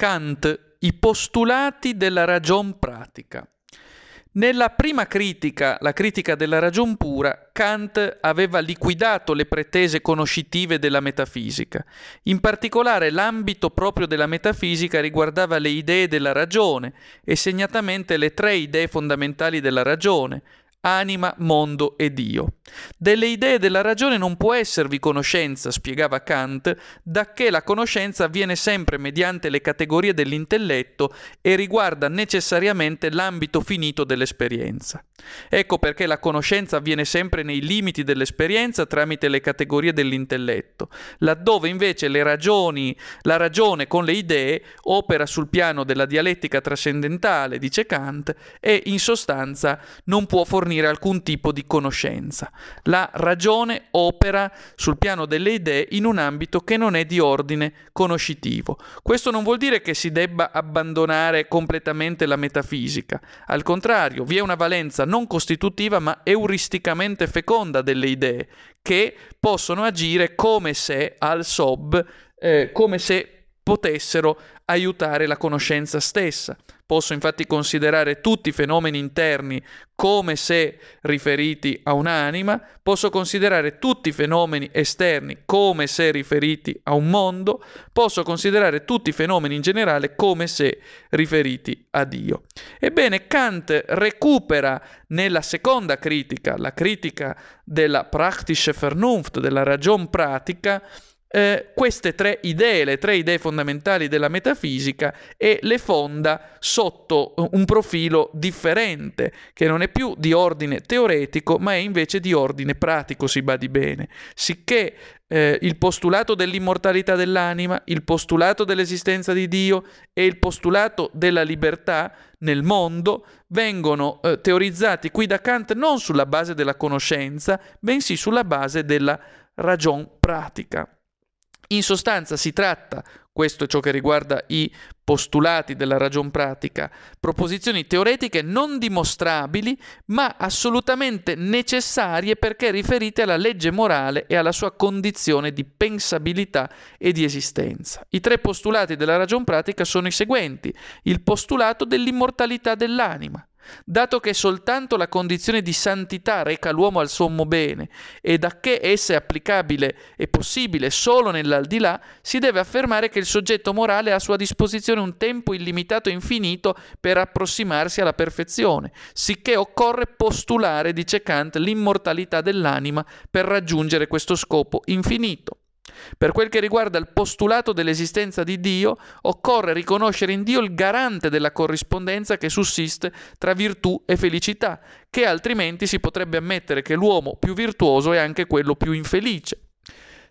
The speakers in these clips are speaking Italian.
Kant, i postulati della ragion pratica. Nella prima critica, la critica della ragion pura, Kant aveva liquidato le pretese conoscitive della metafisica. In particolare l'ambito proprio della metafisica riguardava le idee della ragione e segnatamente le tre idee fondamentali della ragione, anima, mondo e Dio. Delle idee della ragione non può esservi conoscenza, spiegava Kant, dacché la conoscenza avviene sempre mediante le categorie dell'intelletto e riguarda necessariamente l'ambito finito dell'esperienza. Ecco perché la conoscenza avviene sempre nei limiti dell'esperienza tramite le categorie dell'intelletto, laddove invece ragioni, la ragione con le idee opera sul piano della dialettica trascendentale, dice Kant, e in sostanza non può fornire alcun tipo di conoscenza. La ragione opera sul piano delle idee in un ambito che non è di ordine conoscitivo. Questo non vuol dire che si debba abbandonare completamente la metafisica, al contrario, vi è una valenza non costitutiva ma euristicamente feconda delle idee che possono agire come se al sob, eh, come se potessero aiutare la conoscenza stessa. Posso infatti considerare tutti i fenomeni interni come se riferiti a un'anima, posso considerare tutti i fenomeni esterni come se riferiti a un mondo, posso considerare tutti i fenomeni in generale come se riferiti a Dio. Ebbene, Kant recupera nella seconda critica, la critica della Praktische Vernunft, della ragion pratica, eh, queste tre idee, le tre idee fondamentali della metafisica, e le fonda sotto un profilo differente, che non è più di ordine teoretico, ma è invece di ordine pratico, si badi bene, sicché eh, il postulato dell'immortalità dell'anima, il postulato dell'esistenza di Dio e il postulato della libertà nel mondo vengono eh, teorizzati qui da Kant non sulla base della conoscenza, bensì sulla base della ragion pratica. In sostanza si tratta, questo è ciò che riguarda i postulati della ragion pratica, proposizioni teoretiche non dimostrabili, ma assolutamente necessarie perché riferite alla legge morale e alla sua condizione di pensabilità e di esistenza. I tre postulati della ragion pratica sono i seguenti. Il postulato dell'immortalità dell'anima, dato che soltanto la condizione di santità reca l'uomo al sommo bene e da che essa è applicabile e possibile solo nell'aldilà, si deve affermare che il soggetto morale ha a sua disposizione un tempo illimitato e infinito per approssimarsi alla perfezione, sicché occorre postulare, dice Kant, l'immortalità dell'anima per raggiungere questo scopo infinito. Per quel che riguarda il postulato dell'esistenza di Dio, occorre riconoscere in Dio il garante della corrispondenza che sussiste tra virtù e felicità, che altrimenti si potrebbe ammettere che l'uomo più virtuoso è anche quello più infelice.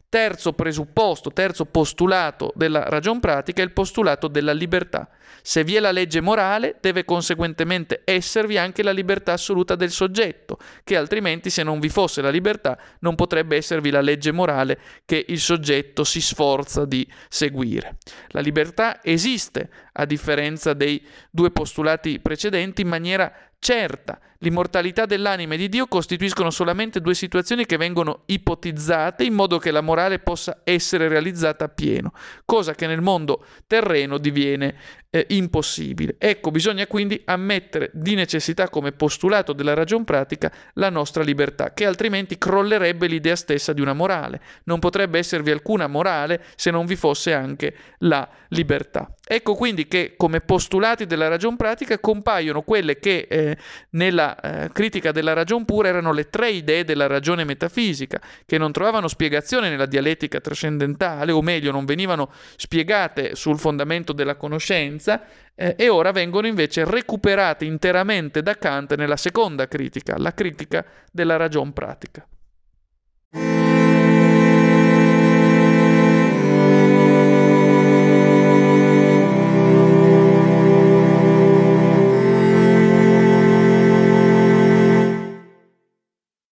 Terzo presupposto, terzo postulato della ragion pratica è il postulato della libertà. Se vi è la legge morale, deve conseguentemente esservi anche la libertà assoluta del soggetto, che altrimenti se non vi fosse la libertà non potrebbe esservi la legge morale che il soggetto si sforza di seguire. La libertà esiste, a differenza dei due postulati precedenti, in maniera certa. L'immortalità dell'anima e di Dio costituiscono solamente due situazioni che vengono ipotizzate in modo che la morale possa essere realizzata a pieno, cosa che nel mondo terreno diviene eh, impossibile. Ecco, bisogna quindi ammettere di necessità come postulato della ragion pratica la nostra libertà, che altrimenti crollerebbe l'idea stessa di una morale. Non potrebbe esservi alcuna morale se non vi fosse anche la libertà. Ecco quindi che come postulati della ragion pratica compaiono quelle che eh, nella eh, critica della ragion pura erano le tre idee della ragione metafisica, che non trovavano spiegazione nella dialettica trascendentale, o meglio non venivano spiegate sul fondamento della conoscenza, eh, e ora vengono invece recuperate interamente da Kant nella seconda critica, la critica della ragion pratica.